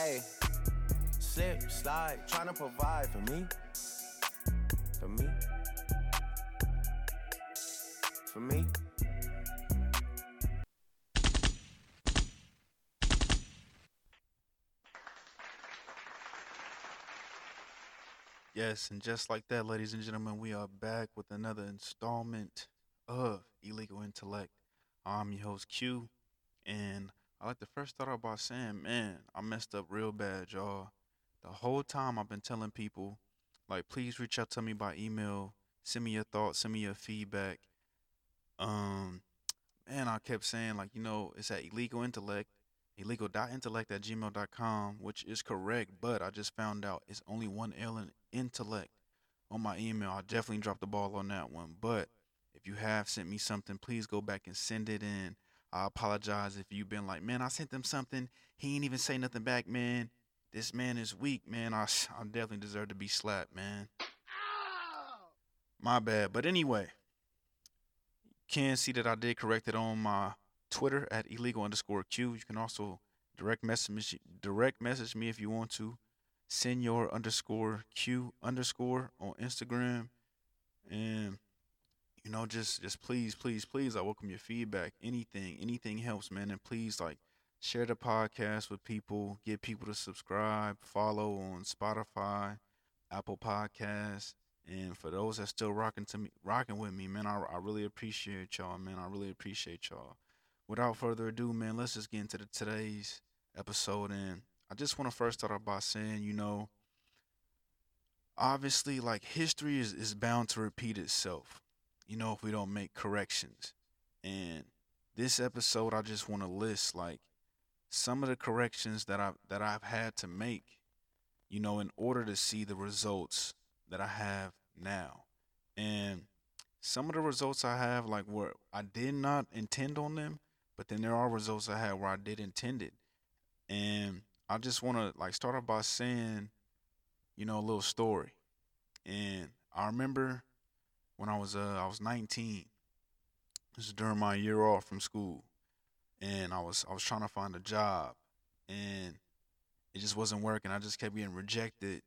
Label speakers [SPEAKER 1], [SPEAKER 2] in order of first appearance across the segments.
[SPEAKER 1] Hey, slip, slide, trying to provide for me. For me. For me.
[SPEAKER 2] Yes, and just like that, ladies and gentlemen, we are back with another installment of Illegal Intellect. I'm your host Q, and I like to first start out by saying, man, I messed up real bad, y'all. The whole time I've been telling people, like, please reach out to me by email, send me your thoughts, send me your feedback. Um, man, I kept saying, like, you know, it's at illegal intellect, illegal.intellect at gmail.com, which is correct, but I just found out it's only one L in intellect on my email. I definitely dropped the ball on that one. But if you have sent me something, please go back and send it in. I apologize if you've been like, man, I sent them something. He ain't even say nothing back, man. This man is weak, man. I, I definitely deserve to be slapped, man. My bad. But anyway, can see that I did correct it on my Twitter at illegal underscore Q. You can also direct message direct message me if you want to. Senior underscore Q underscore on Instagram. And you know, just just please, please, please, I welcome your feedback. Anything, anything helps, man. And please like share the podcast with people, get people to subscribe, follow on Spotify, Apple Podcasts. And for those that still rocking to me, rocking with me, man, I, I really appreciate y'all, man. I really appreciate y'all. Without further ado, man, let's just get into the today's episode. And I just want to first start off by saying, you know, obviously, like history is, is bound to repeat itself, you know, if we don't make corrections. And this episode, I just want to list like some of the corrections that I that I've had to make, you know, in order to see the results that I have now. And some of the results I have, like where I did not intend on them, but then there are results I had where I did intend it. And I just want to like start off by saying, you know, a little story. And I remember when I was uh I was 19. This is during my year off from school, and I was I was trying to find a job, and it just wasn't working. I just kept getting rejected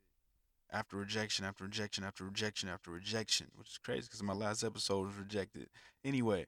[SPEAKER 2] after rejection after rejection after rejection after rejection, which is crazy because my last episode was rejected. Anyway,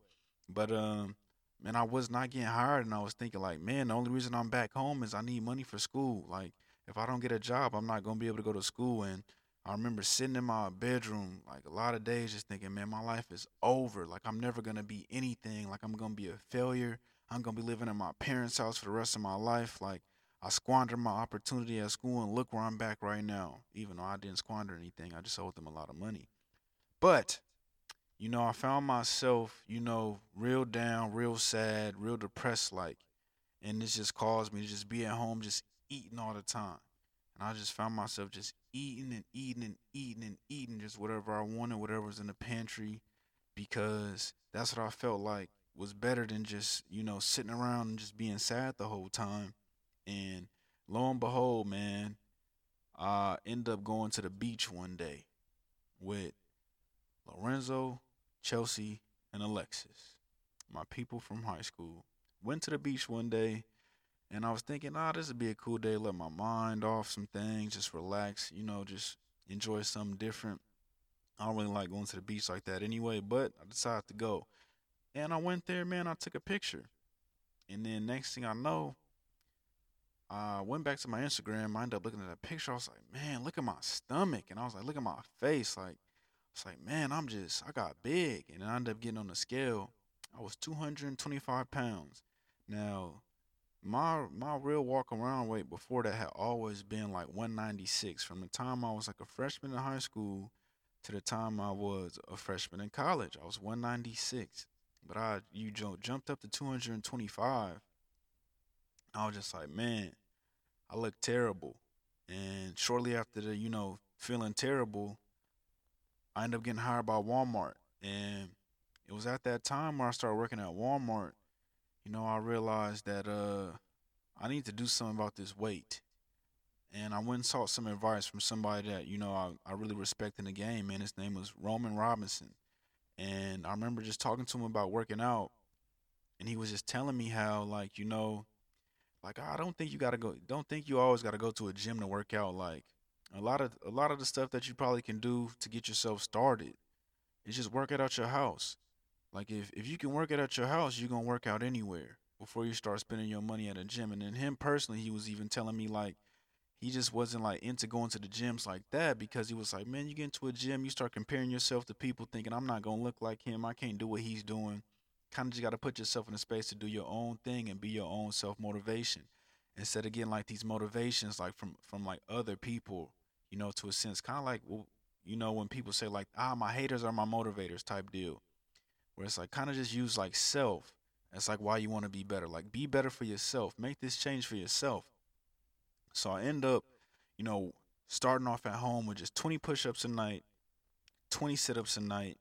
[SPEAKER 2] but um, man, I was not getting hired, and I was thinking like, man, the only reason I'm back home is I need money for school. Like, if I don't get a job, I'm not gonna be able to go to school. And I remember sitting in my bedroom like a lot of days, just thinking, man, my life is over. Like, I'm never gonna be anything. Like, I'm gonna be a failure. I'm gonna be living in my parents' house for the rest of my life. Like, I squandered my opportunity at school, and look where I'm back right now. Even though I didn't squander anything, I just owed them a lot of money. But you know, I found myself, you know, real down, real sad, real depressed like. And this just caused me to just be at home just eating all the time. And I just found myself just eating and eating and eating and eating just whatever I wanted, whatever was in the pantry, because that's what I felt like was better than just, you know, sitting around and just being sad the whole time. And lo and behold, man, I end up going to the beach one day with Lorenzo, Chelsea, and Alexis, my people from high school. Went to the beach one day, and I was thinking, ah, this would be a cool day. Let my mind off some things, just relax, you know, just enjoy something different. I don't really like going to the beach like that anyway, but I decided to go. And I went there, man. I took a picture. And then next thing I know, I went back to my Instagram. I ended up looking at that picture. I was like, man, look at my stomach. And I was like, look at my face. Like, it's like, man, I'm just, I got big. And I ended up getting on the scale. I was 225 pounds. Now, my my real walk around weight before that had always been like 196. From the time I was like a freshman in high school to the time I was a freshman in college, I was 196. But I you jumped up to 225. I was just like, man, I look terrible. And shortly after the, you know, feeling terrible, I ended up getting hired by Walmart. And it was at that time where I started working at Walmart, you know, I realized that uh I need to do something about this weight. And I went and sought some advice from somebody that, you know, I, I really respect in the game, man. His name was Roman Robinson. And I remember just talking to him about working out. And he was just telling me how, like, you know, like I don't think you gotta go. Don't think you always gotta go to a gym to work out. Like a lot of a lot of the stuff that you probably can do to get yourself started is just work it out your house. Like if if you can work it at your house, you're gonna work out anywhere before you start spending your money at a gym. And then him personally, he was even telling me like he just wasn't like into going to the gyms like that because he was like, man, you get into a gym, you start comparing yourself to people, thinking I'm not gonna look like him, I can't do what he's doing. Kind of just got to put yourself in a space to do your own thing and be your own self motivation instead of getting like these motivations like from from like other people, you know, to a sense, kind of like you know when people say like ah my haters are my motivators type deal, where it's like kind of just use like self. It's like why you want to be better, like be better for yourself, make this change for yourself so I end up, you know, starting off at home with just 20 push-ups a night, 20 sit-ups a night,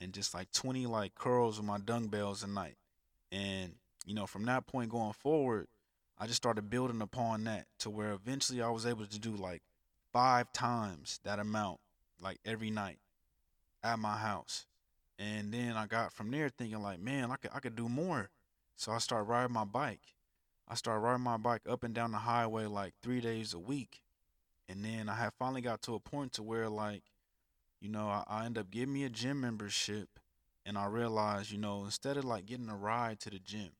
[SPEAKER 2] and just like 20 like curls with my dumbbells a night. And you know, from that point going forward, I just started building upon that to where eventually I was able to do like five times that amount like every night at my house. And then I got from there thinking like, man, I could I could do more. So I started riding my bike I started riding my bike up and down the highway like three days a week. And then I had finally got to a point to where like, you know, I, I end up getting me a gym membership and I realized, you know, instead of like getting a ride to the gym,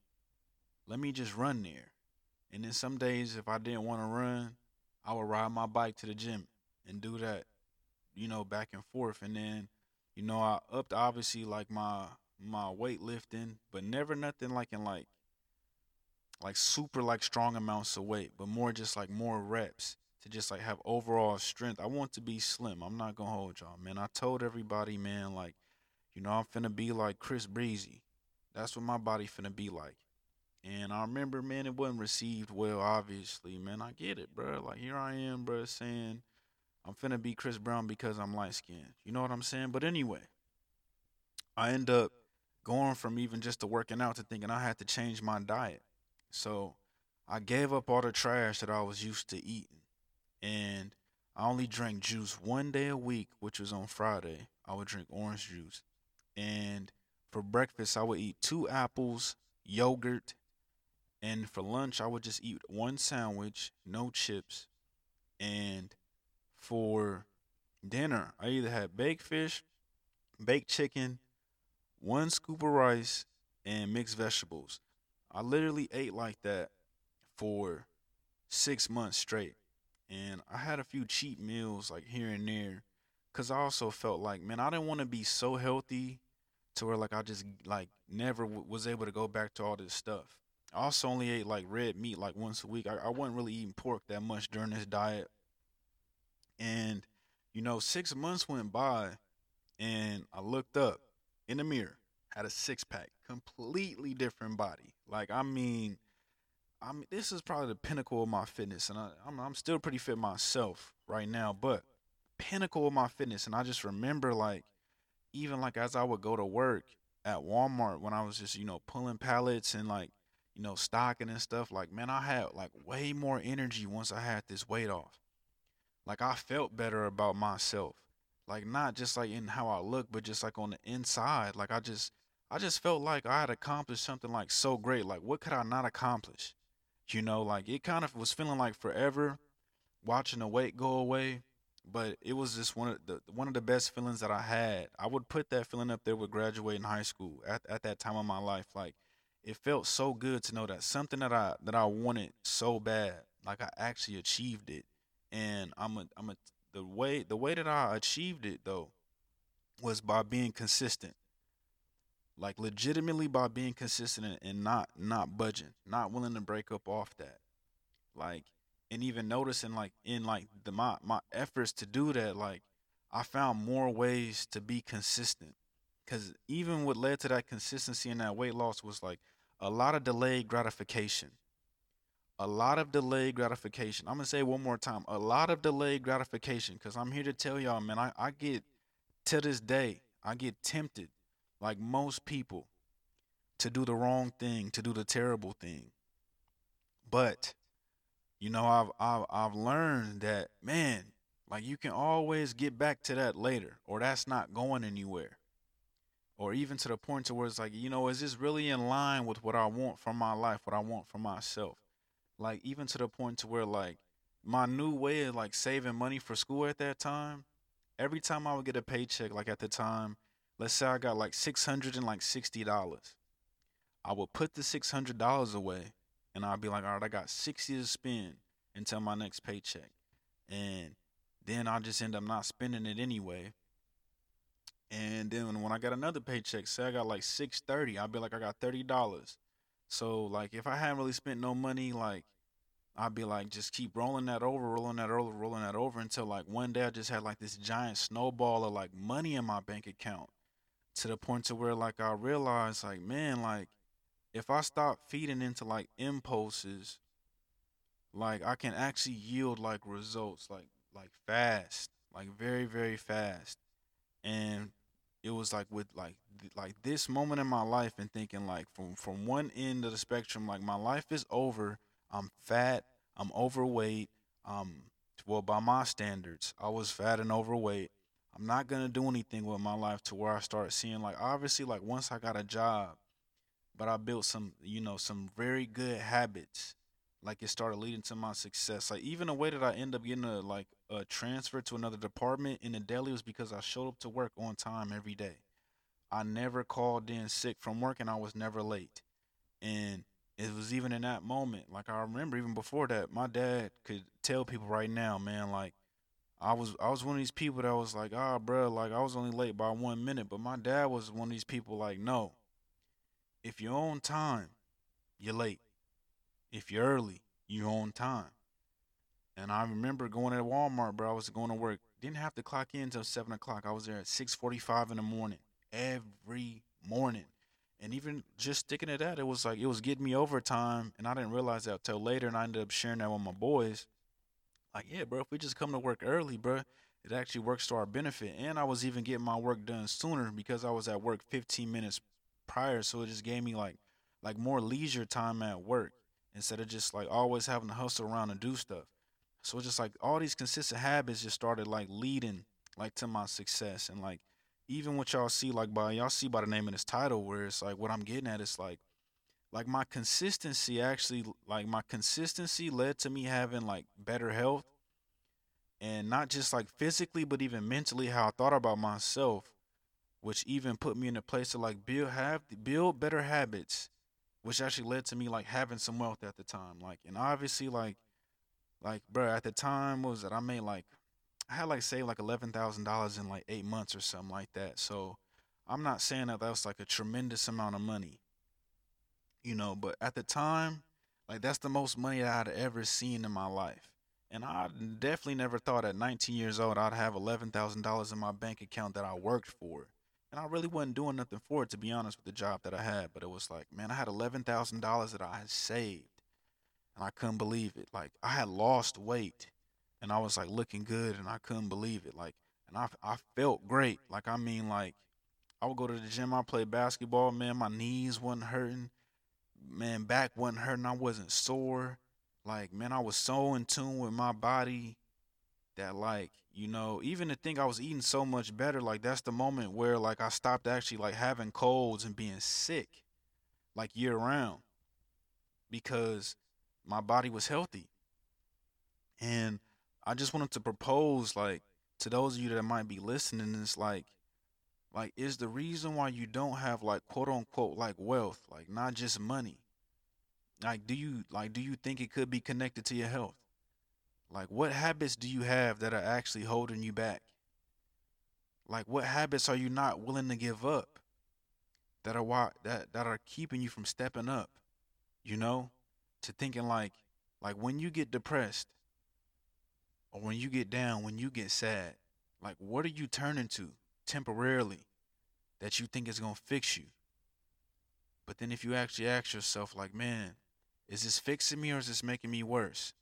[SPEAKER 2] let me just run there. And then some days if I didn't want to run, I would ride my bike to the gym and do that, you know, back and forth. And then, you know, I upped obviously like my my weightlifting, but never nothing like in like like super like strong amounts of weight, but more just like more reps to just like have overall strength. I want to be slim. I'm not gonna hold y'all, man. I told everybody, man, like, you know, I'm finna be like Chris Breezy. That's what my body finna be like. And I remember, man, it wasn't received well, obviously, man. I get it, bro. Like here I am, bro, saying I'm finna be Chris Brown because I'm light skinned. You know what I'm saying? But anyway, I end up going from even just to working out to thinking I had to change my diet. So I gave up all the trash that I was used to eating. And I only drank juice one day a week, which was on Friday. I would drink orange juice. And for breakfast, I would eat two apples, yogurt, and for lunch, I would just eat one sandwich, no chips. And for dinner, I either had baked fish, baked chicken, one scoop of rice, and mixed vegetables. I literally ate like that for six months straight. And I had a few cheap meals like here and there. Cause I also felt like, man, I didn't want to be so healthy to where like I just like never w- was able to go back to all this stuff. I also only ate like red meat like once a week. I, I wasn't really eating pork that much during this diet. And, you know, six months went by and I looked up in the mirror had a six pack, completely different body. Like I mean, I mean this is probably the pinnacle of my fitness, and I, I'm I'm still pretty fit myself right now, but pinnacle of my fitness. And I just remember like even like as I would go to work at Walmart when I was just you know pulling pallets and like you know stocking and stuff. Like man, I had like way more energy once I had this weight off. Like I felt better about myself. Like not just like in how I look, but just like on the inside. Like I just I just felt like I had accomplished something like so great. Like, what could I not accomplish? You know, like it kind of was feeling like forever watching the weight go away, but it was just one of the one of the best feelings that I had. I would put that feeling up there with graduating high school at at that time of my life. Like, it felt so good to know that something that I that I wanted so bad, like I actually achieved it. And I'm a I'm a the way the way that I achieved it though was by being consistent like legitimately by being consistent and not not budging, not willing to break up off that. Like and even noticing like in like the my my efforts to do that, like I found more ways to be consistent. Cause even what led to that consistency and that weight loss was like a lot of delayed gratification. A lot of delayed gratification. I'm gonna say one more time. A lot of delayed gratification. Cause I'm here to tell y'all, man, I, I get to this day, I get tempted like most people, to do the wrong thing, to do the terrible thing. But you know, I've I've I've learned that man, like you can always get back to that later, or that's not going anywhere. Or even to the point to where it's like, you know, is this really in line with what I want from my life, what I want for myself? Like even to the point to where like my new way of like saving money for school at that time, every time I would get a paycheck, like at the time, let's say I got like six hundred and like sixty dollars. I would put the six hundred dollars away and I'd be like, all right, I got sixty to spend until my next paycheck. And then I just end up not spending it anyway. And then when I got another paycheck, say I got like six thirty, I'd be like, I got thirty dollars. So like if I hadn't really spent no money, like I'd be like just keep rolling that over, rolling that over, rolling that over until like one day I just had like this giant snowball of like money in my bank account to the point to where like I realized like man like if I stop feeding into like impulses like I can actually yield like results like like fast like very very fast. And it was like with like th- like this moment in my life and thinking like from from one end of the spectrum like my life is over i'm fat i'm overweight um well by my standards i was fat and overweight. I'm not gonna do anything with my life to where i start seeing like obviously like once i got a job but i built some you know some very good habits like it started leading to my success. Like even the way that I end up getting a like a transfer to another department in the daily was because I showed up to work on time every day. I never called in sick from work and I was never late. And it was even in that moment, like I remember even before that, my dad could tell people right now, man, like I was I was one of these people that was like, ah, bro, like I was only late by one minute, but my dad was one of these people like, no, if you're on time, you're late. If you're early, you're on time. And I remember going to Walmart, bro. I was going to work. Didn't have to clock in until seven o'clock. I was there at six forty-five in the morning every morning. And even just sticking to that, it was like it was getting me overtime, and I didn't realize that till later. And I ended up sharing that with my boys. Like, yeah, bro, if we just come to work early, bro, it actually works to our benefit. And I was even getting my work done sooner because I was at work 15 minutes prior, so it just gave me like like more leisure time at work instead of just like always having to hustle around and do stuff. So it's just like all these consistent habits just started like leading like to my success. And like even what y'all see like by y'all see by the name of this title where it's like what I'm getting at is like like my consistency actually like my consistency led to me having like better health. And not just like physically but even mentally how I thought about myself which even put me in a place to like build have build better habits which actually led to me like having some wealth at the time. Like, and obviously, like, like, bro, at the time was that I made like, I had like say like eleven thousand dollars in like eight months or something like that. So, I'm not saying that that was like a tremendous amount of money, you know, but at the time, like that's the most money that I'd ever seen in my life. And I definitely never thought at 19 years old I'd have $11,000 in my bank account that I worked for and I really wasn't doing nothing for it to be honest with the job that I had. But it was like, man, I had eleven thousand dollars that I had saved, and I couldn't believe it. Like I had lost weight, and I was like looking good, and I couldn't believe it. Like, and I I felt great. Like I mean, like I would go to the gym, I play basketball, man, my knees wasn't hurting, man, back wasn't hurting, I wasn't sore. Like man, I was so in tune with my body that like you know even to think i was eating so much better like that's the moment where like i stopped actually like having colds and being sick like year round because my body was healthy. And i just wanted to propose like to those of you that might be listening it's like like is the reason why you don't have like quote unquote like wealth like not just money like do you like do you think it could be connected to your health like, what habits do you have that are actually holding you back? Like, what habits are you not willing to give up that are why, that that are keeping you from stepping up? You know, to thinking like, like when you get depressed, or when you get down, when you get sad, like what are you turning to temporarily that you think is gonna fix you? But then if you actually ask yourself, like, man, is this fixing me or is this making me worse?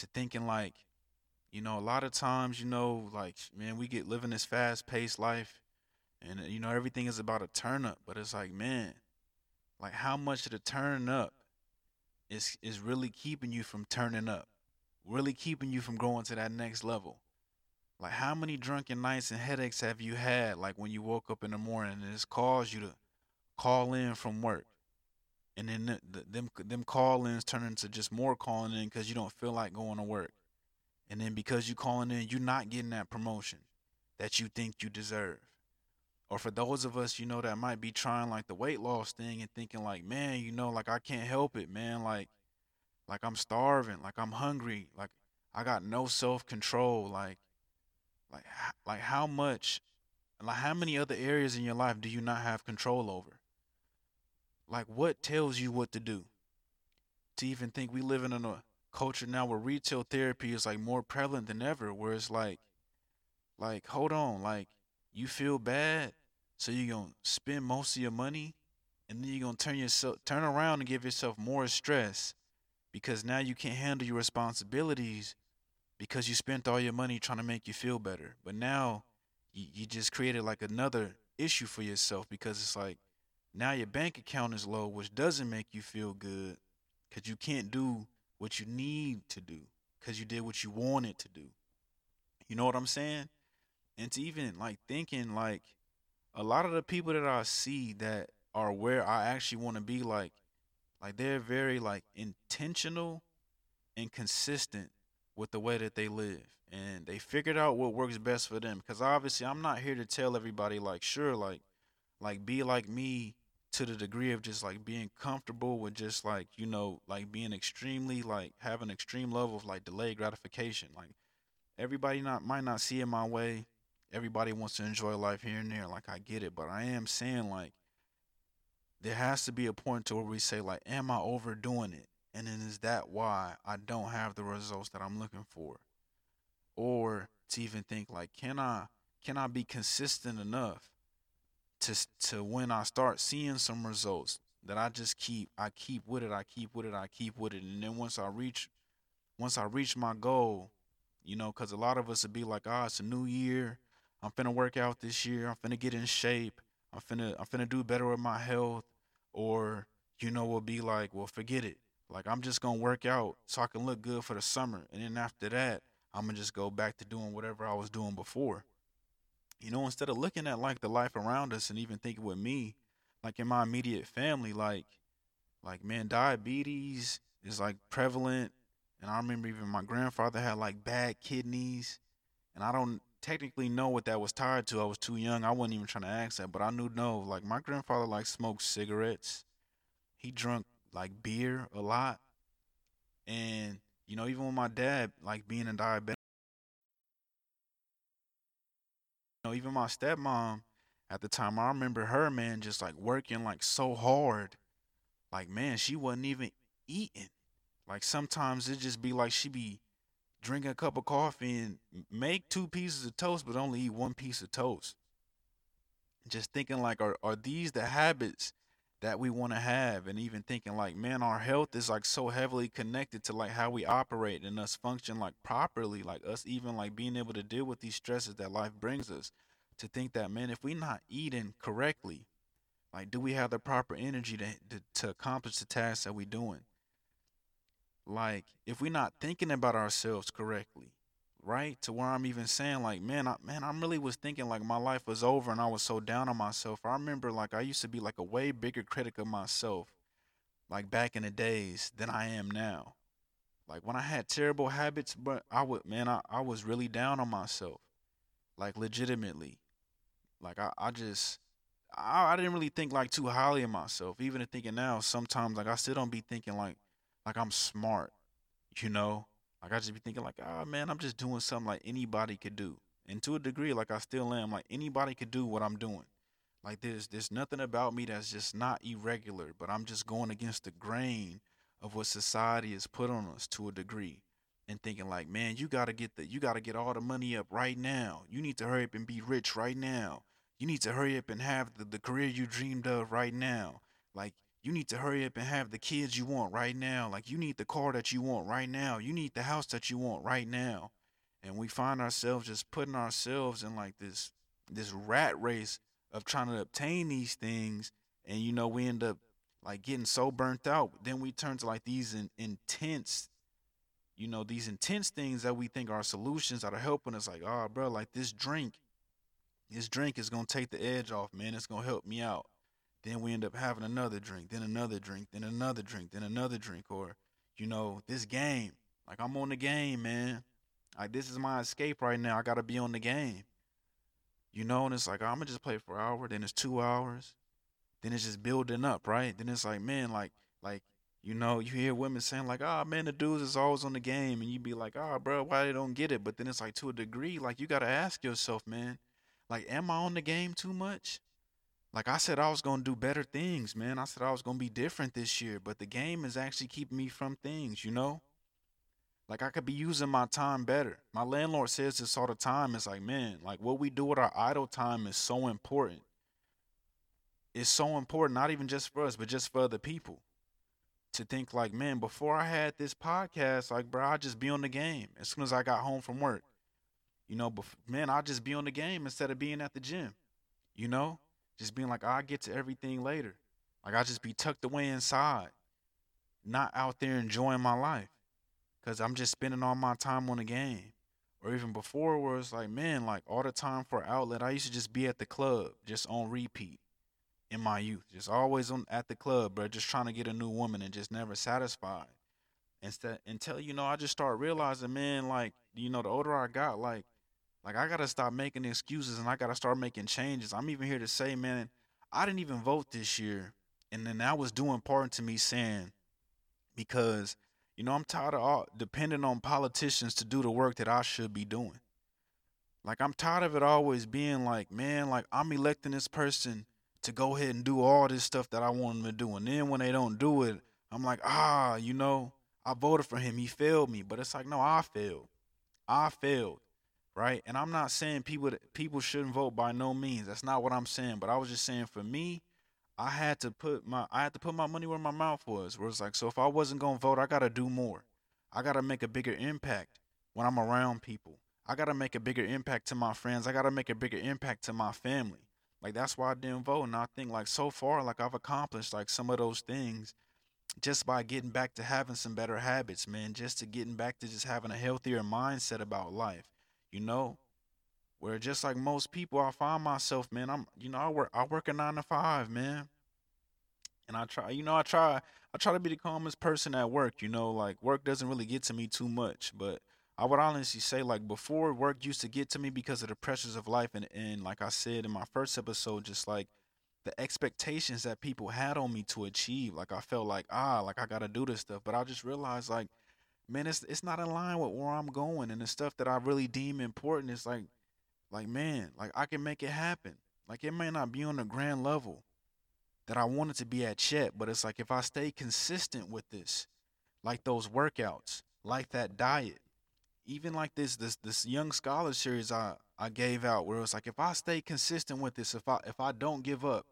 [SPEAKER 2] To thinking like, you know, a lot of times, you know, like, man, we get living this fast paced life and, uh, you know, everything is about a turn up. But it's like, man, like how much of the turn up is, is really keeping you from turning up, really keeping you from going to that next level. Like, how many drunken nights and headaches have you had, like when you woke up in the morning and it's caused you to call in from work? And then the, the, them them call-ins turn into just more calling in because you don't feel like going to work, and then because you calling in, you're not getting that promotion that you think you deserve. Or for those of us, you know, that might be trying like the weight loss thing and thinking like, man, you know, like I can't help it, man, like like I'm starving, like I'm hungry, like I got no self-control, like like like how much like how many other areas in your life do you not have control over? Like what tells you what to do? To even think we live in a culture now where retail therapy is like more prevalent than ever, where it's like like hold on, like you feel bad, so you're gonna spend most of your money and then you're gonna turn yourself turn around and give yourself more stress because now you can't handle your responsibilities because you spent all your money trying to make you feel better. But now you, you just created like another issue for yourself because it's like now your bank account is low, which doesn't make you feel good because you can't do what you need to do because you did what you wanted to do. You know what I'm saying? And to even like thinking like a lot of the people that I see that are where I actually want to be like like they're very like intentional and consistent with the way that they live and they figured out what works best for them because obviously I'm not here to tell everybody like sure like like be like me to the degree of just like being comfortable with just like you know like being extremely like having extreme level of like delayed gratification. Like everybody not might not see it my way. Everybody wants to enjoy life here and there. Like I get it. But I am saying like there has to be a point to where we say like am I overdoing it? And then is that why I don't have the results that I'm looking for? Or to even think like can I can I be consistent enough to to when I start seeing some results that I just keep I keep with it I keep with it I keep with it. And then once I reach once I reach my goal you know cuz a lot of us would be like ah oh, it's a new year. I'm finna work out this year. I'm finna get in shape. I'm finna I'm finna do better with my health. Or you know we'll be like well forget it. Like I'm just gonna work out so I can look good for the summer. And then after that I'm gonna just go back to doing whatever I was doing before you know, instead of looking at like the life around us and even thinking with me, like in my immediate family, like, like man, diabetes is like prevalent. And I remember even my grandfather had like bad kidneys. And I don't technically know what that was tied to. I was too young. I wasn't even trying to ask that, but I knew no. Like my grandfather like smoked cigarettes. He drunk like beer a lot. And, you know, even with my dad, like being a diabetic know, even my stepmom at the time, I remember her man just like working like so hard. Like, man, she wasn't even eating. Like sometimes it just be like she'd be drinking a cup of coffee and make two pieces of toast, but only eat one piece of toast. Just thinking like, are are these the habits that we want to have? And even thinking like, man, our health is like so heavily connected to like how we operate and us function like properly, like us even like being able to deal with these stresses that life brings us. To think that, man, if we not eating correctly, like, do we have the proper energy to to, to accomplish the tasks that we doing? Like, if we not thinking about ourselves correctly, right? To where I'm even saying like, man, I, man, I really was thinking like my life was over and I was so down on myself. I remember like I used to be like a way bigger critic of myself, like back in the days than I am now. Like when I had terrible habits, but I would, man, I, I was really down on myself, like legitimately. Like I, I just, I, I didn't really think like too highly of myself. Even thinking now, sometimes like I still don't be thinking like, like I'm smart, you know like I just be thinking like, oh man, I'm just doing something like anybody could do. And to a degree, like I still am, like anybody could do what I'm doing. Like there's there's nothing about me that's just not irregular, but I'm just going against the grain of what society has put on us to a degree. And thinking like, man, you gotta get the you gotta get all the money up right now. You need to hurry up and be rich right now. You need to hurry up and have the, the career you dreamed of right now. Like you need to hurry up and have the kids you want right now. Like you need the car that you want right now. You need the house that you want right now. And we find ourselves just putting ourselves in like this this rat race of trying to obtain these things and you know we end up like getting so burnt out then we turn to like these in, intense you know these intense things that we think are solutions that are helping us like oh bro like this drink this drink is gonna take the edge off man it's gonna help me out Then we end up having another drink, then another drink, then another drink, then another drink. Or, you know, this game. Like I'm on the game, man. Like this is my escape right now. I gotta be on the game. You know, and it's like I'm gonna just play for an hour, then it's two hours, then it's just building up, right? Then it's like, man, like like you know, you hear women saying like, "Ah, oh, man, the dudes is always on the game," and you be like, "Ah, oh, bro, why they don't get it?" But then it's like to a degree, like you gotta ask yourself, man, like, am I on the game too much? Like I said, I was gonna do better things, man. I said I was gonna be different this year, but the game is actually keeping me from things, you know. Like I could be using my time better. My landlord says this all the time. It's like, man, like what we do with our idle time is so important. It's so important, not even just for us, but just for other people to think like, man, before I had this podcast, like, bro, I'd just be on the game as soon as I got home from work. You know, but man, I'd just be on the game instead of being at the gym. You know, just being like, I get to everything later. Like I just be tucked away inside, not out there enjoying my life, cause I'm just spending all my time on the game. Or even before, where it's like, man, like all the time for outlet, I used to just be at the club, just on repeat in my youth. Just always on at the club, bro, just trying to get a new woman and just never satisfied. Instead until you know, I just start realizing, man, like, you know, the older I got, like like I gotta stop making excuses and I gotta start making changes. I'm even here to say, man, I didn't even vote this year. And then that was doing in part to me saying, because, you know, I'm tired of all, depending on politicians to do the work that I should be doing. Like I'm tired of it always being like, man, like I'm electing this person to go ahead and do all this stuff that I want them to do. And then when they don't do it, I'm like, ah, you know, I voted for him. He failed me. But it's like, no, I failed. I failed. Right. And I'm not saying people people shouldn't vote by no means. That's not what I'm saying. But I was just saying for me, I had to put my I had to put my money where my mouth was. Where it's like, so if I wasn't gonna vote, I gotta do more. I gotta make a bigger impact when I'm around people. I gotta make a bigger impact to my friends. I gotta make a bigger impact to my family. Like that's why I didn't vote. And I think like so far, like I've accomplished like some of those things just by getting back to having some better habits, man. Just to getting back to just having a healthier mindset about life, you know. Where just like most people, I find myself, man. I'm, you know, I work, I work a nine to five, man. And I try, you know, I try, I try to be the calmest person at work. You know, like work doesn't really get to me too much, but I would honestly say like before work used to get to me because of the pressures of life and, and like I said in my first episode, just like the expectations that people had on me to achieve. Like I felt like, ah, like I gotta do this stuff. But I just realized like, man, it's it's not in line with where I'm going and the stuff that I really deem important It's like like man, like I can make it happen. Like it may not be on the grand level that I wanted to be at yet, but it's like if I stay consistent with this, like those workouts, like that diet, even like this this this young scholar series I I gave out where it was like if I stay consistent with this, if I if I don't give up,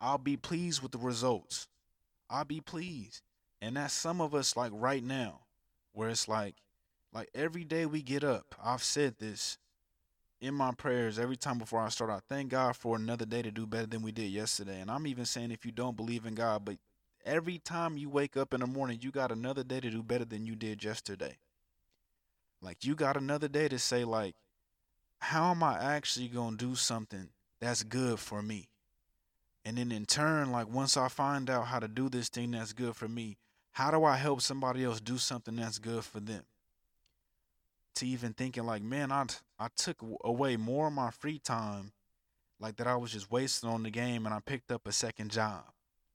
[SPEAKER 2] I'll be pleased with the results. I'll be pleased. And that's some of us like right now, where it's like like every day we get up, I've said this in my prayers every time before I start. I thank God for another day to do better than we did yesterday. And I'm even saying if you don't believe in God, but every time you wake up in the morning, you got another day to do better than you did yesterday. Like you got another day to say like how am I actually going to do something that's good for me? And then in turn like once I find out how to do this thing that's good for me, how do I help somebody else do something that's good for them? To even thinking like, man, I I took away more of my free time like that I was just wasting on the game and I picked up a second job.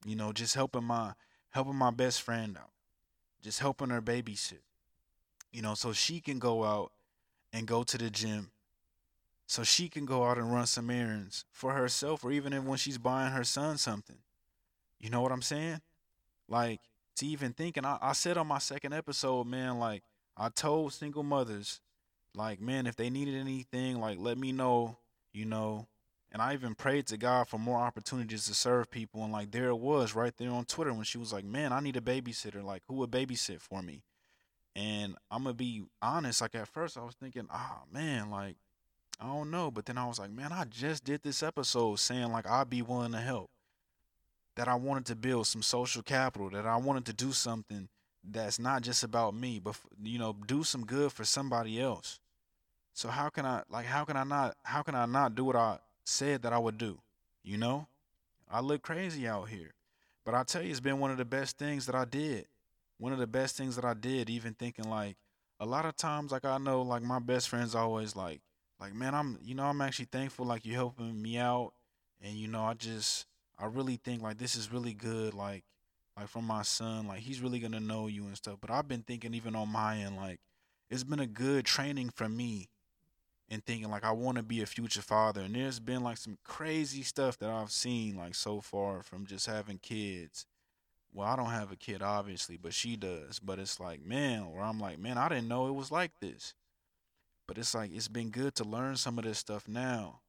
[SPEAKER 2] You know, just helping my helping my best friend out. Just helping her babysit you know, so she can go out and go to the gym. So she can go out and run some errands for herself or even when she's buying her son something. You know what I'm saying? Like to even thinking I, I said on my second episode, man, like I told single mothers, like, man, if they needed anything, like let me know, you know. And I even prayed to God for more opportunities to serve people. And like there it was right there on Twitter when she was like, Man, I need a babysitter. Like, who would babysit for me? And I'm gonna be honest, like at first I was thinking, oh man, like I don't know. But then I was like, man, I just did this episode saying like I'd be willing to help. That I wanted to build some social capital, that I wanted to do something that's not just about me, but you know, do some good for somebody else. So how can I like how can I not how can I not do what I said that I would do? You know? I look crazy out here. But I tell you, it's been one of the best things that I did. One of the best things that I did, even thinking like a lot of times, like I know, like my best friends always like, like man, I'm, you know, I'm actually thankful, like you helping me out, and you know, I just, I really think like this is really good, like, like from my son, like he's really gonna know you and stuff. But I've been thinking even on my end, like it's been a good training for me and thinking like I want to be a future father. And there's been like some crazy stuff that I've seen like so far from just having kids. Well, I don't have a kid obviously, but she does. But it's like, man, where I'm like, man, I didn't know it was like this. But it's like it's been good to learn some of this stuff now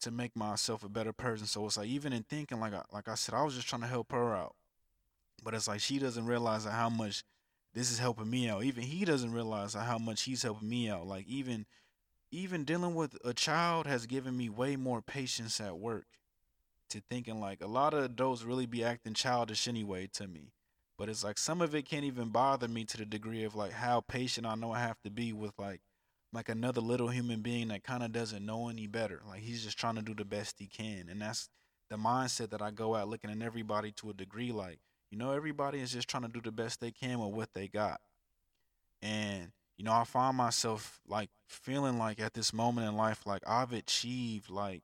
[SPEAKER 2] to make myself a better person. So it's like even in thinking like I, like I said, I was just trying to help her out. But it's like she doesn't realize how much this is helping me out. Even he doesn't realize how much he's helping me out. Like even even dealing with a child has given me way more patience at work to thinking like a lot of adults really be acting childish anyway to me but it's like some of it can't even bother me to the degree of like how patient i know i have to be with like like another little human being that kind of doesn't know any better like he's just trying to do the best he can and that's the mindset that i go out looking at everybody to a degree like you know everybody is just trying to do the best they can with what they got and you know, I find myself like feeling like at this moment in life, like I've achieved like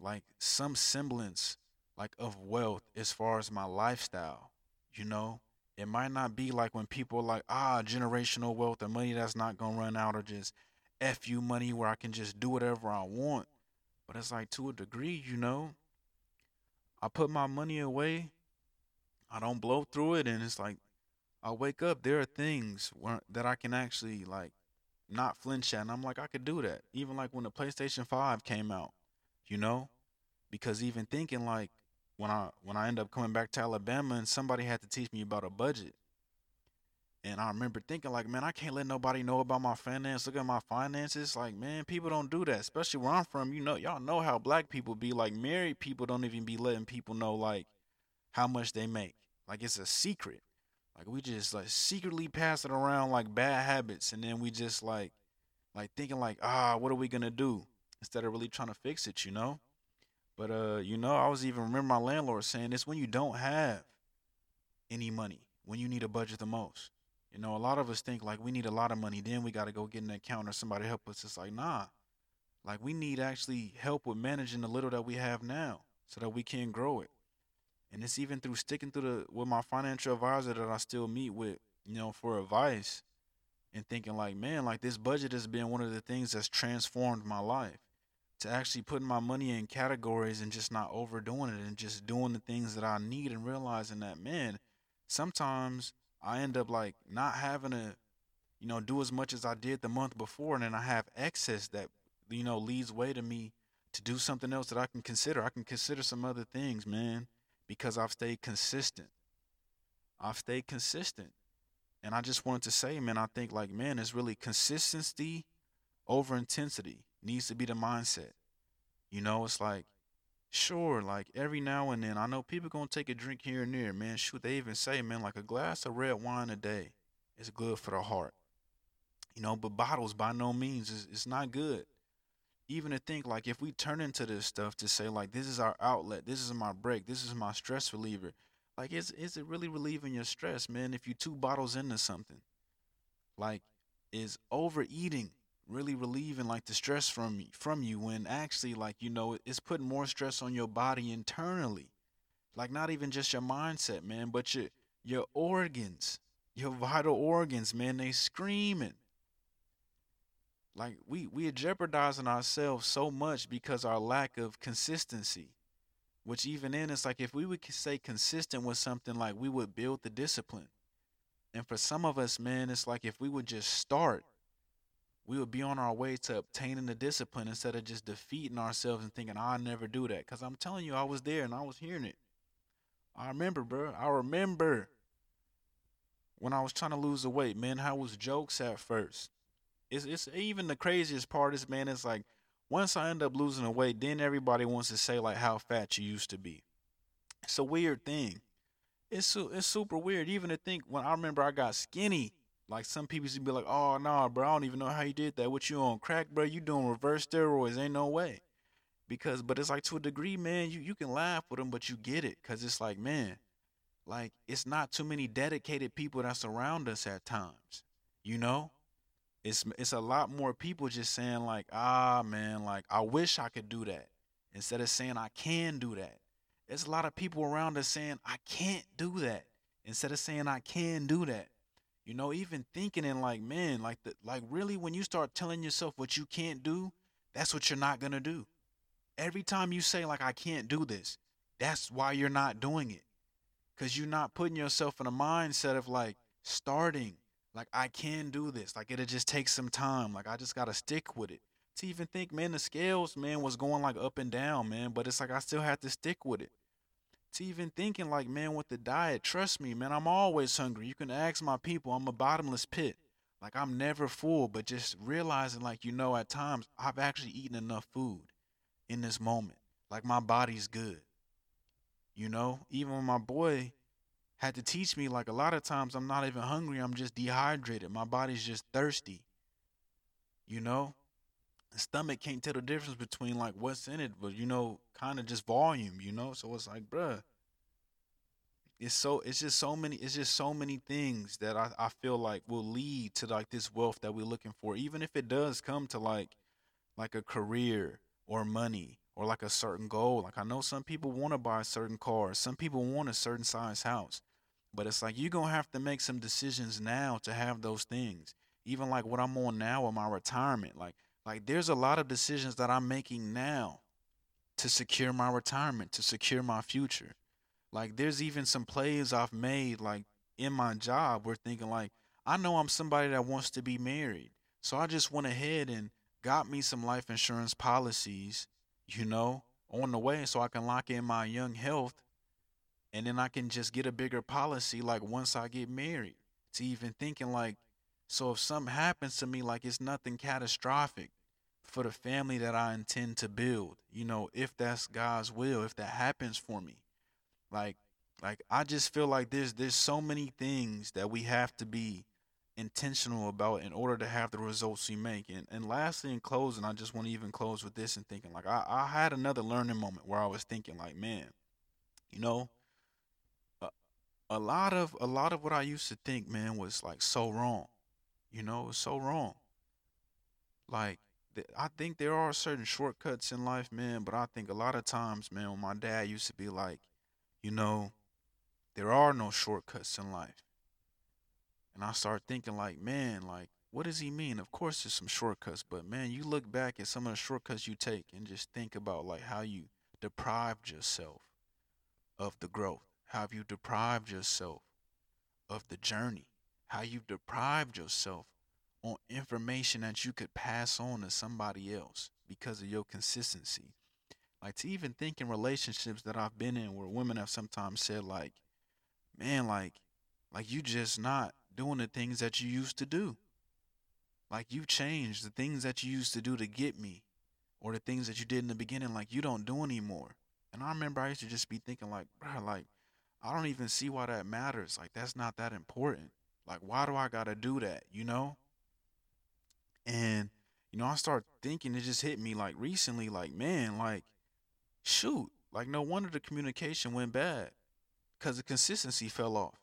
[SPEAKER 2] like some semblance like of wealth as far as my lifestyle. You know, it might not be like when people are like, ah, generational wealth and money that's not gonna run out or just F you money where I can just do whatever I want. But it's like to a degree, you know. I put my money away. I don't blow through it and it's like I wake up, there are things where, that I can actually like not flinch at, and I'm like, I could do that. Even like when the PlayStation Five came out, you know, because even thinking like when I when I end up coming back to Alabama and somebody had to teach me about a budget, and I remember thinking like, man, I can't let nobody know about my finance. Look at my finances, like man, people don't do that, especially where I'm from. You know, y'all know how black people be. Like married people don't even be letting people know like how much they make. Like it's a secret. Like we just like secretly pass it around like bad habits, and then we just like like thinking like ah, what are we gonna do instead of really trying to fix it, you know? But uh, you know, I was even remember my landlord saying this when you don't have any money, when you need a budget the most. You know, a lot of us think like we need a lot of money, then we got to go get an account or somebody help us. It's like nah, like we need actually help with managing the little that we have now, so that we can grow it and it's even through sticking to the with my financial advisor that I still meet with, you know, for advice and thinking like, man, like this budget has been one of the things that's transformed my life. To actually putting my money in categories and just not overdoing it and just doing the things that I need and realizing that, man, sometimes I end up like not having to, you know, do as much as I did the month before and then I have excess that, you know, leads way to me to do something else that I can consider. I can consider some other things, man because I've stayed consistent. I've stayed consistent. And I just wanted to say, man, I think like, man, it's really consistency over intensity needs to be the mindset. You know, it's like, sure, like every now and then, I know people gonna take a drink here and there, man. Shoot, they even say, man, like a glass of red wine a day is good for the heart. You know, but bottles by no means is it's not good even to think like if we turn into this stuff to say like this is our outlet, this is my break, this is my stress reliever. Like is is it really relieving your stress, man, if you two bottles into something? Like is overeating really relieving like the stress from from you when actually like you know it's putting more stress on your body internally. Like not even just your mindset, man, but your your organs, your vital organs, man, they screaming like we we are jeopardizing ourselves so much because our lack of consistency which even then it's like if we would stay consistent with something like we would build the discipline and for some of us man it's like if we would just start we would be on our way to obtaining the discipline instead of just defeating ourselves and thinking i'll never do that because i'm telling you i was there and i was hearing it i remember bro i remember when i was trying to lose the weight man how was jokes at first it's it's even the craziest part is man, it's like once I end up losing the weight, then everybody wants to say like how fat you used to be. It's a weird thing. It's it's super weird. Even to think when I remember I got skinny, like some people to be like, "Oh no, nah, bro, I don't even know how you did that. What you on crack, bro? You doing reverse steroids? Ain't no way." because but it's like to a degree, man, you you can laugh with them, but you get it cuz it's like, man, like it's not too many dedicated people that surround us at times. You know? It's it's a lot more people just saying like, "Ah, man, like I wish I could do that." Instead of saying I can do that. There's a lot of people around us saying I can't do that instead of saying I can do that. You know, even thinking and like, man, like the like really when you start telling yourself what you can't do, that's what you're not gonna do. Every time you say like I can't do this, that's why you're not doing it. Cause you're not putting yourself in a mindset of like starting, like I can do this. Like it'll just take some time. Like I just gotta stick with it. To even think, man, the scales, man, was going like up and down, man. But it's like I still have to stick with it to even thinking like, man, with the diet, trust me, man, I'm always hungry. You can ask my people, I'm a bottomless pit. Like I'm never full, but just realizing like, you know, at times I've actually eaten enough food in this moment. Like my body's good. You know, even my boy had to teach me like a lot of times I'm not even hungry, I'm just dehydrated. My body's just thirsty. You know? Stomach can't tell the difference between like what's in it, but you know, kind of just volume, you know. So it's like, bruh, it's so it's just so many it's just so many things that I, I feel like will lead to like this wealth that we're looking for even if it does come to like like a career or money or like a certain goal like i know some people want to buy a certain car some people want a certain size house but it's like you're gonna have to make some decisions now to have those things even like what i'm on now with my retirement like like there's a lot of decisions that i'm making now to secure my retirement, to secure my future. Like there's even some plays I've made like in my job where thinking like I know I'm somebody that wants to be married. So I just went ahead and got me some life insurance policies, you know, on the way so I can lock in my young health and then I can just get a bigger policy like once I get married. To even thinking like so if something happens to me like it's nothing catastrophic for the family that I intend to build. You know, if that's God's will, if that happens for me. Like like I just feel like there's there's so many things that we have to be intentional about in order to have the results we make. And and lastly in closing, I just want to even close with this and thinking like I, I had another learning moment where I was thinking like, man, you know, a, a lot of a lot of what I used to think, man, was like so wrong. You know, it was so wrong. Like I think there are certain shortcuts in life, man, but I think a lot of times, man, when my dad used to be like, you know, there are no shortcuts in life. And I start thinking like, man, like, what does he mean? Of course there's some shortcuts, but man, you look back at some of the shortcuts you take and just think about like how you deprived yourself of the growth. How you deprived yourself of the journey? How you've deprived yourself on information that you could pass on to somebody else because of your consistency. Like to even think in relationships that I've been in where women have sometimes said like, man, like like you just not doing the things that you used to do. Like you changed the things that you used to do to get me or the things that you did in the beginning like you don't do anymore. And I remember I used to just be thinking like, bro, like I don't even see why that matters. Like that's not that important. Like why do I got to do that, you know? And you know, I start thinking it just hit me like recently, like, man, like, shoot, like no wonder the communication went bad. Cause the consistency fell off.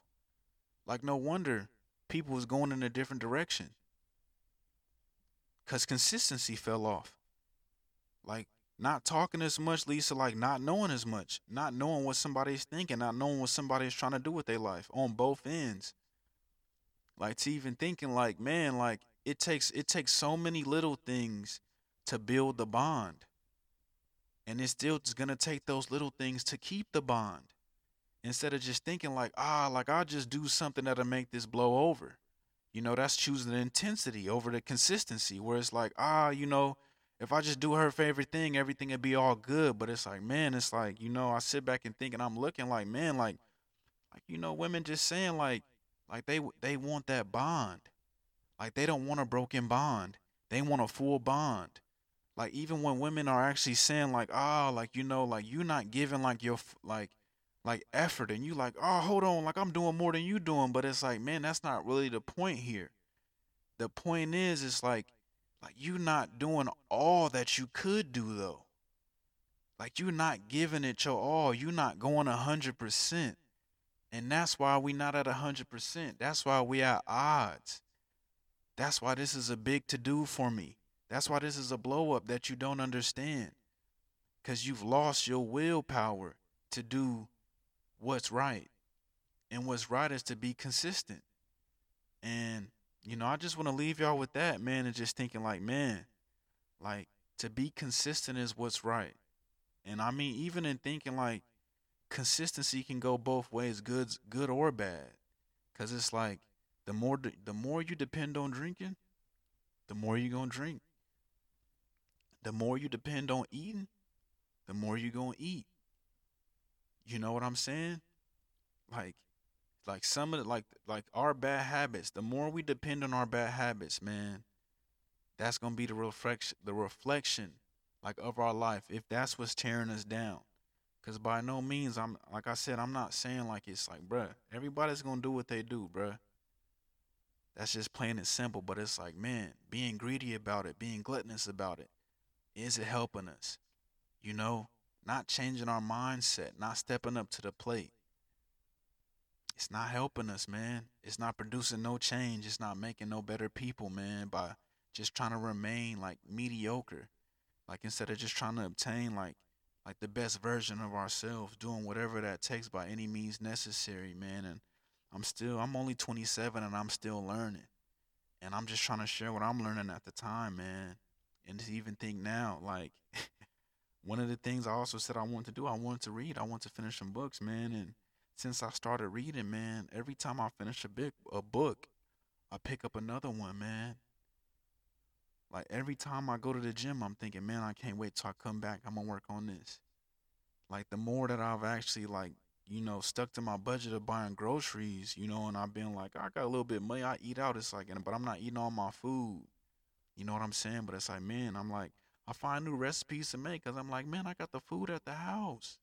[SPEAKER 2] Like no wonder people was going in a different direction. Cause consistency fell off. Like not talking as much leads to like not knowing as much, not knowing what somebody's thinking, not knowing what somebody's trying to do with their life on both ends. Like to even thinking like, man, like it takes it takes so many little things to build the bond. And it's still gonna take those little things to keep the bond. Instead of just thinking like, ah, like I'll just do something that'll make this blow over. You know, that's choosing the intensity over the consistency. Where it's like, ah, you know, if I just do her favorite thing, everything would be all good. But it's like, man, it's like, you know, I sit back and think and I'm looking like, man, like, like you know, women just saying like, like they they want that bond. Like they don't want a broken bond. They want a full bond. Like even when women are actually saying like, "Oh, like you know, like you're not giving like your like like effort and you like, "Oh, hold on, like I'm doing more than you doing." But it's like, man, that's not really the point here. The point is it's like like you not doing all that you could do though. Like you're not giving it your all. You're not going a hundred percent. And that's why we not at a hundred percent. That's why we at odds. That's why this is a big to do for me. That's why this is a blow up that you don't understand. Cause you've lost your willpower to do what's right. And what's right is to be consistent. And, you know, I just want to leave y'all with that, man, and just thinking like, man, like to be consistent is what's right. And I mean, even in thinking like consistency can go both ways, good, good or bad. Cause it's like the more the more you depend on drinking, the more you're gonna drink. The more you depend on eating, the more you're gonna eat. You know what I'm saying? Like like some of the like like our bad habits, the more we depend on our bad habits, man, that's gonna be the reflection the reflection like of our life if that's what's tearing us down. Cause by no means I'm like I said, I'm not saying like it's like, bruh, everybody's gonna do what they do, bruh. That's just plain and simple. But it's like, man, being greedy about it, being gluttonous about it, is it helping us? You know, not changing our mindset, not stepping up to the plate. It's not helping us, man. It's not producing no change. It's not making no better people, man, by just trying to remain like mediocre. Like instead of just trying to obtain like like the best version of ourselves, doing whatever that takes by any means necessary, man. And I'm still I'm only 27 and I'm still learning. And I'm just trying to share what I'm learning at the time, man. And to even think now, like one of the things I also said I wanted to do, I wanted to read. I want to finish some books, man. And since I started reading, man, every time I finish a big a book, I pick up another one, man. Like every time I go to the gym, I'm thinking, man, I can't wait till I come back. I'm gonna work on this. Like the more that I've actually like, you know, stuck to my budget of buying groceries, you know, and I've been like, I got a little bit money, I eat out. It's like, but I'm not eating all my food. You know what I'm saying? But it's like, man, I'm like, I find new recipes to make because I'm like, man, I got the food at the house.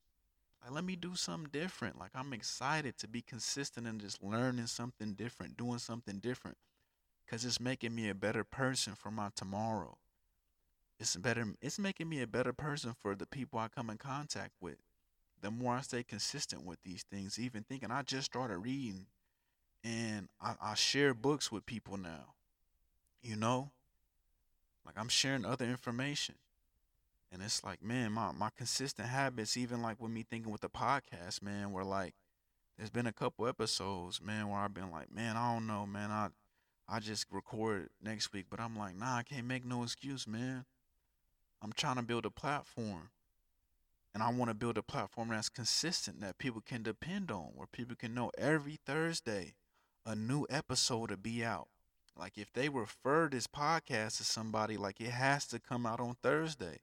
[SPEAKER 2] Like, let me do something different. Like, I'm excited to be consistent and just learning something different, doing something different, because it's making me a better person for my tomorrow. It's better. It's making me a better person for the people I come in contact with. The more I stay consistent with these things, even thinking I just started reading, and I, I share books with people now. You know, like I'm sharing other information. And it's like, man, my, my consistent habits, even like with me thinking with the podcast, man, where like there's been a couple episodes, man, where I've been like, man, I don't know, man, I I just record next week, but I'm like, nah, I can't make no excuse, man. I'm trying to build a platform. And I want to build a platform that's consistent that people can depend on, where people can know every Thursday a new episode to be out. Like if they refer this podcast to somebody, like it has to come out on Thursday.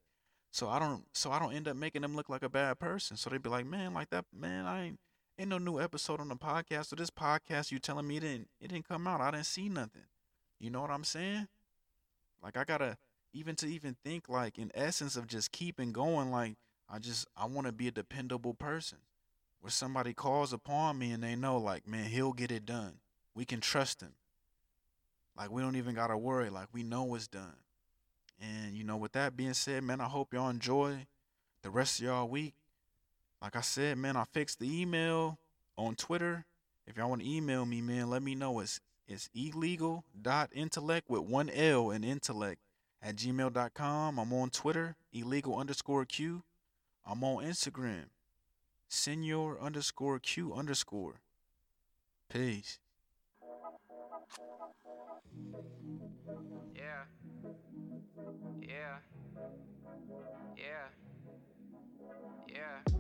[SPEAKER 2] So I don't so I don't end up making them look like a bad person. So they'd be like, Man, like that man, I ain't ain't no new episode on the podcast. So this podcast you telling me it didn't it didn't come out. I didn't see nothing. You know what I'm saying? Like I gotta even to even think like in essence of just keeping going, like I just I wanna be a dependable person. Where somebody calls upon me and they know like, man, he'll get it done. We can trust him. Like we don't even gotta worry. Like we know it's done. And you know, with that being said, man, I hope y'all enjoy the rest of y'all week. Like I said, man, I fixed the email on Twitter. If y'all want to email me, man, let me know. It's it's illegal.intellect with one L in intellect at gmail.com. I'm on Twitter, illegal underscore Q. I'm on Instagram. Senor underscore Q underscore. Peace. Yeah.
[SPEAKER 3] Yeah. Yeah. Yeah.